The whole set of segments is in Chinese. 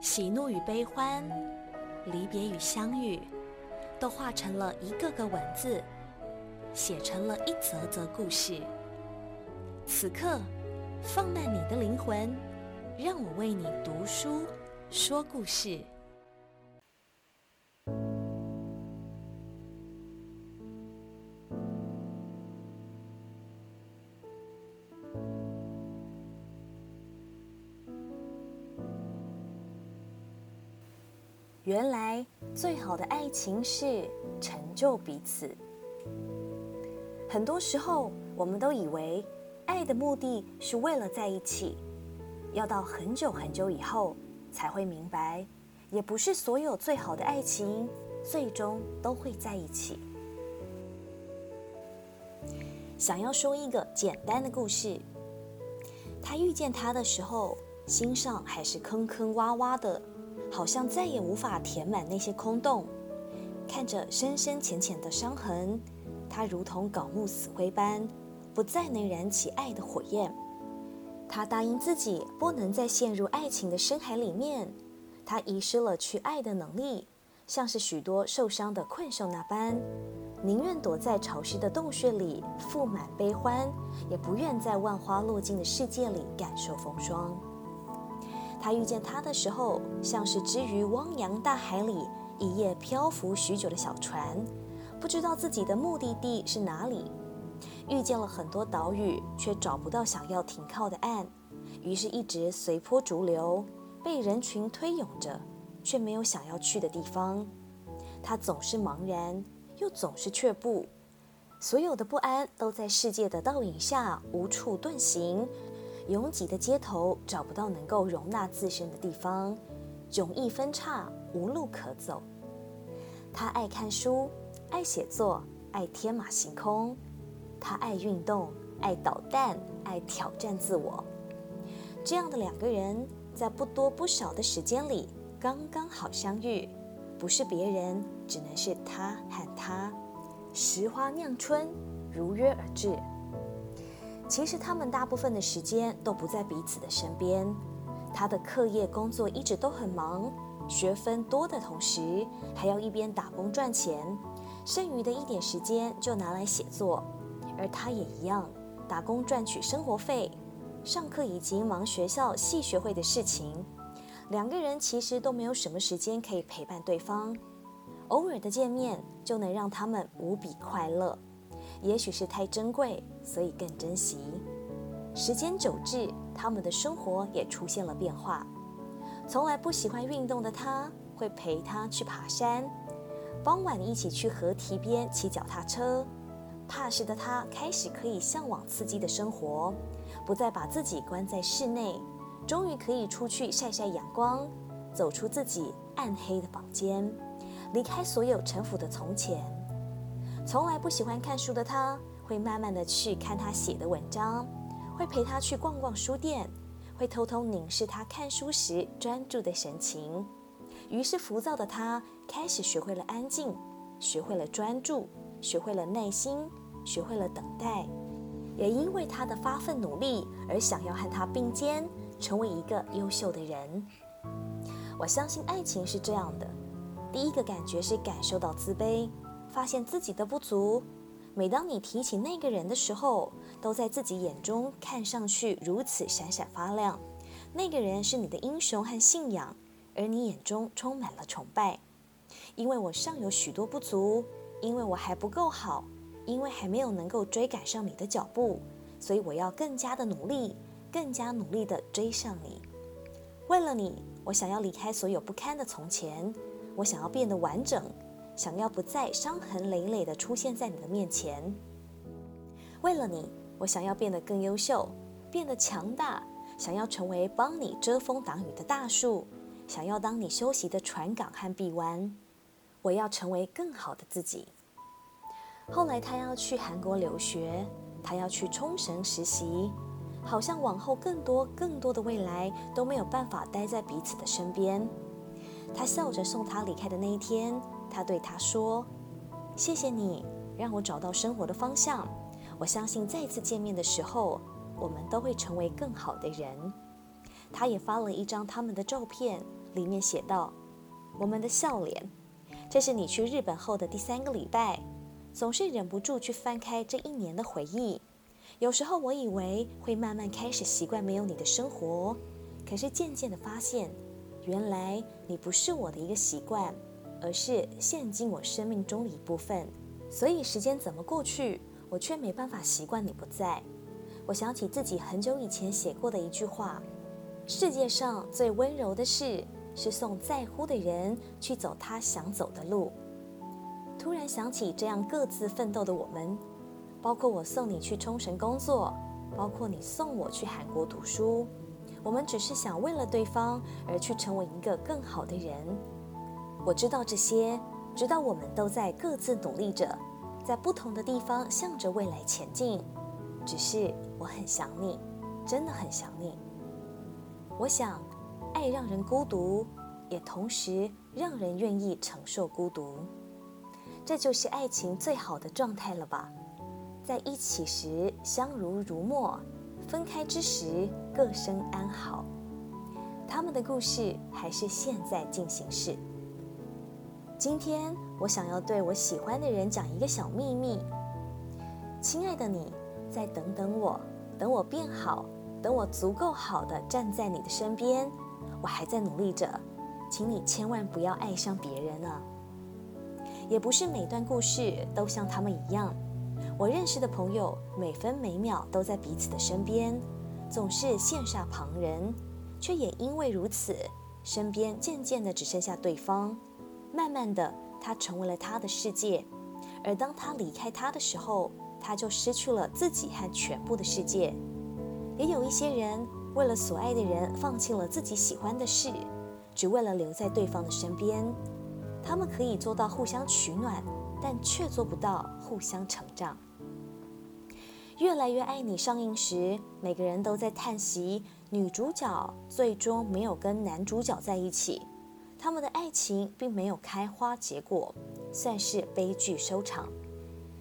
喜怒与悲欢，离别与相遇，都化成了一个个文字，写成了一则则故事。此刻，放慢你的灵魂，让我为你读书，说故事。原来最好的爱情是成就彼此。很多时候，我们都以为爱的目的是为了在一起，要到很久很久以后才会明白，也不是所有最好的爱情最终都会在一起。想要说一个简单的故事，他遇见他的时候，心上还是坑坑洼洼的。好像再也无法填满那些空洞，看着深深浅浅的伤痕，他如同槁木死灰般，不再能燃起爱的火焰。他答应自己不能再陷入爱情的深海里面，他遗失了去爱的能力，像是许多受伤的困兽那般，宁愿躲在潮湿的洞穴里覆满悲欢，也不愿在万花落尽的世界里感受风霜。他遇见他的时候，像是只于汪洋大海里一叶漂浮许久的小船，不知道自己的目的地是哪里。遇见了很多岛屿，却找不到想要停靠的岸，于是一直随波逐流，被人群推涌着，却没有想要去的地方。他总是茫然，又总是却步，所有的不安都在世界的倒影下无处遁形。拥挤的街头找不到能够容纳自身的地方，迥异分岔，无路可走。他爱看书，爱写作，爱天马行空。他爱运动，爱捣蛋，爱挑战自我。这样的两个人，在不多不少的时间里刚刚好相遇，不是别人，只能是他和他。时花酿春，如约而至。其实他们大部分的时间都不在彼此的身边。他的课业工作一直都很忙，学分多的同时，还要一边打工赚钱，剩余的一点时间就拿来写作。而他也一样，打工赚取生活费，上课以及忙学校系学会的事情。两个人其实都没有什么时间可以陪伴对方，偶尔的见面就能让他们无比快乐。也许是太珍贵，所以更珍惜。时间久滞，他们的生活也出现了变化。从来不喜欢运动的他，会陪他去爬山；傍晚一起去河堤边骑脚踏车。怕事的他开始可以向往刺激的生活，不再把自己关在室内，终于可以出去晒晒阳光，走出自己暗黑的房间，离开所有城府的从前。从来不喜欢看书的他，会慢慢的去看他写的文章，会陪他去逛逛书店，会偷偷凝视他看书时专注的神情。于是浮躁的他开始学会了安静，学会了专注，学会了耐心，学会了等待。也因为他的发奋努力而想要和他并肩，成为一个优秀的人。我相信爱情是这样的，第一个感觉是感受到自卑。发现自己的不足。每当你提起那个人的时候，都在自己眼中看上去如此闪闪发亮。那个人是你的英雄和信仰，而你眼中充满了崇拜。因为我尚有许多不足，因为我还不够好，因为还没有能够追赶上你的脚步，所以我要更加的努力，更加努力地追上你。为了你，我想要离开所有不堪的从前，我想要变得完整。想要不再伤痕累累地出现在你的面前，为了你，我想要变得更优秀，变得强大，想要成为帮你遮风挡雨的大树，想要当你休息的船港和臂弯。我要成为更好的自己。后来他要去韩国留学，他要去冲绳实习，好像往后更多更多的未来都没有办法待在彼此的身边。他笑着送他离开的那一天。他对他说：“谢谢你，让我找到生活的方向。我相信再次见面的时候，我们都会成为更好的人。”他也发了一张他们的照片，里面写道：“我们的笑脸，这是你去日本后的第三个礼拜，总是忍不住去翻开这一年的回忆。有时候我以为会慢慢开始习惯没有你的生活，可是渐渐的发现，原来你不是我的一个习惯，而是现今我生命中的一部分。所以时间怎么过去，我却没办法习惯你不在。”我想起自己很久以前写过的一句话：“世界上最温柔的事，是送在乎的人去走他想走的路。”突然想起这样各自奋斗的我们，包括我送你去冲绳工作，包括你送我去韩国读书，我们只是想为了对方而去成为一个更好的人。我知道这些，知道我们都在各自努力着，在不同的地方向着未来前进。只是我很想你，真的很想你。我想，爱让人孤独，也同时让人愿意承受孤独。这就是爱情最好的状态了吧？在一起时相濡如沫，分开之时各生安好。他们的故事还是现在进行式。今天我想要对我喜欢的人讲一个小秘密，亲爱的你。再等等我，等我变好，等我足够好的站在你的身边，我还在努力着，请你千万不要爱上别人啊！也不是每段故事都像他们一样，我认识的朋友每分每秒都在彼此的身边，总是羡煞旁人，却也因为如此，身边渐渐的只剩下对方，慢慢的他成为了他的世界，而当他离开他的时候，他就失去了自己和全部的世界。也有一些人为了所爱的人放弃了自己喜欢的事，只为了留在对方的身边。他们可以做到互相取暖，但却做不到互相成长。越来越爱你上映时，每个人都在叹息，女主角最终没有跟男主角在一起，他们的爱情并没有开花结果，算是悲剧收场。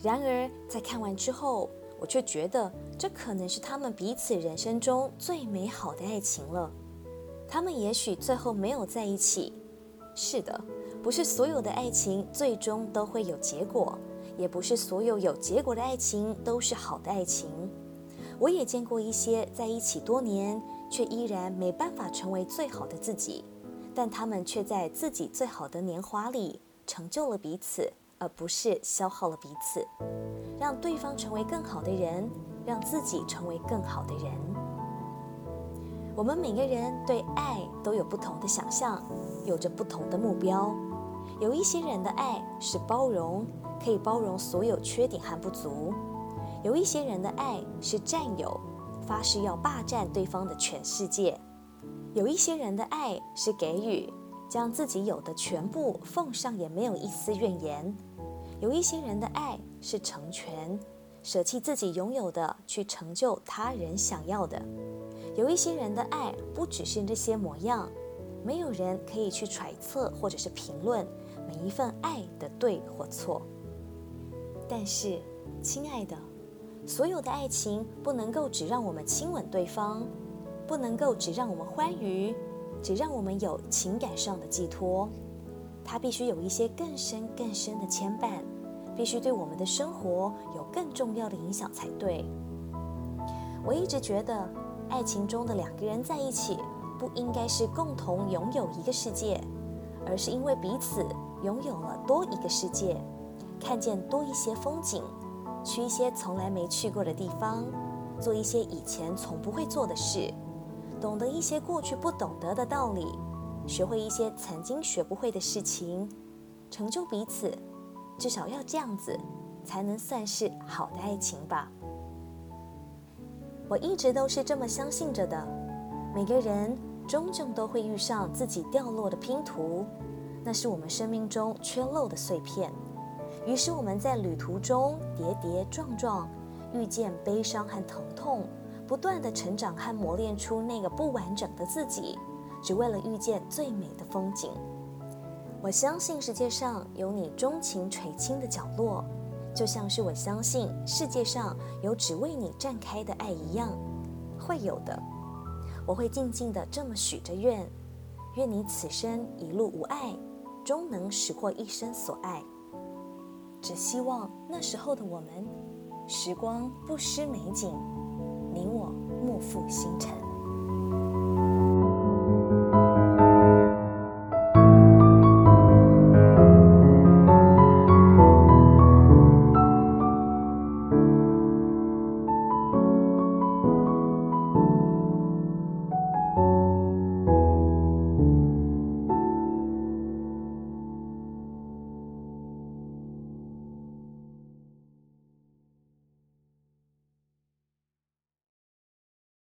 然而，在看完之后，我却觉得这可能是他们彼此人生中最美好的爱情了。他们也许最后没有在一起。是的，不是所有的爱情最终都会有结果，也不是所有有结果的爱情都是好的爱情。我也见过一些在一起多年，却依然没办法成为最好的自己，但他们却在自己最好的年华里成就了彼此。而不是消耗了彼此，让对方成为更好的人，让自己成为更好的人。我们每个人对爱都有不同的想象，有着不同的目标。有一些人的爱是包容，可以包容所有缺点和不足；有一些人的爱是占有，发誓要霸占对方的全世界；有一些人的爱是给予，将自己有的全部奉上，也没有一丝怨言。有一些人的爱是成全，舍弃自己拥有的去成就他人想要的；有一些人的爱不只是这些模样，没有人可以去揣测或者是评论每一份爱的对或错。但是，亲爱的，所有的爱情不能够只让我们亲吻对方，不能够只让我们欢愉，只让我们有情感上的寄托。它必须有一些更深更深的牵绊，必须对我们的生活有更重要的影响才对。我一直觉得，爱情中的两个人在一起，不应该是共同拥有一个世界，而是因为彼此拥有了多一个世界，看见多一些风景，去一些从来没去过的地方，做一些以前从不会做的事，懂得一些过去不懂得的道理。学会一些曾经学不会的事情，成就彼此，至少要这样子，才能算是好的爱情吧。我一直都是这么相信着的。每个人终究都会遇上自己掉落的拼图，那是我们生命中缺漏的碎片。于是我们在旅途中跌跌撞撞，遇见悲伤和疼痛，不断地成长和磨练出那个不完整的自己。只为了遇见最美的风景，我相信世界上有你钟情垂青的角落，就像是我相信世界上有只为你绽开的爱一样，会有的。我会静静地这么许着愿，愿你此生一路无碍，终能拾获一生所爱。只希望那时候的我们，时光不失美景，你我莫负星辰。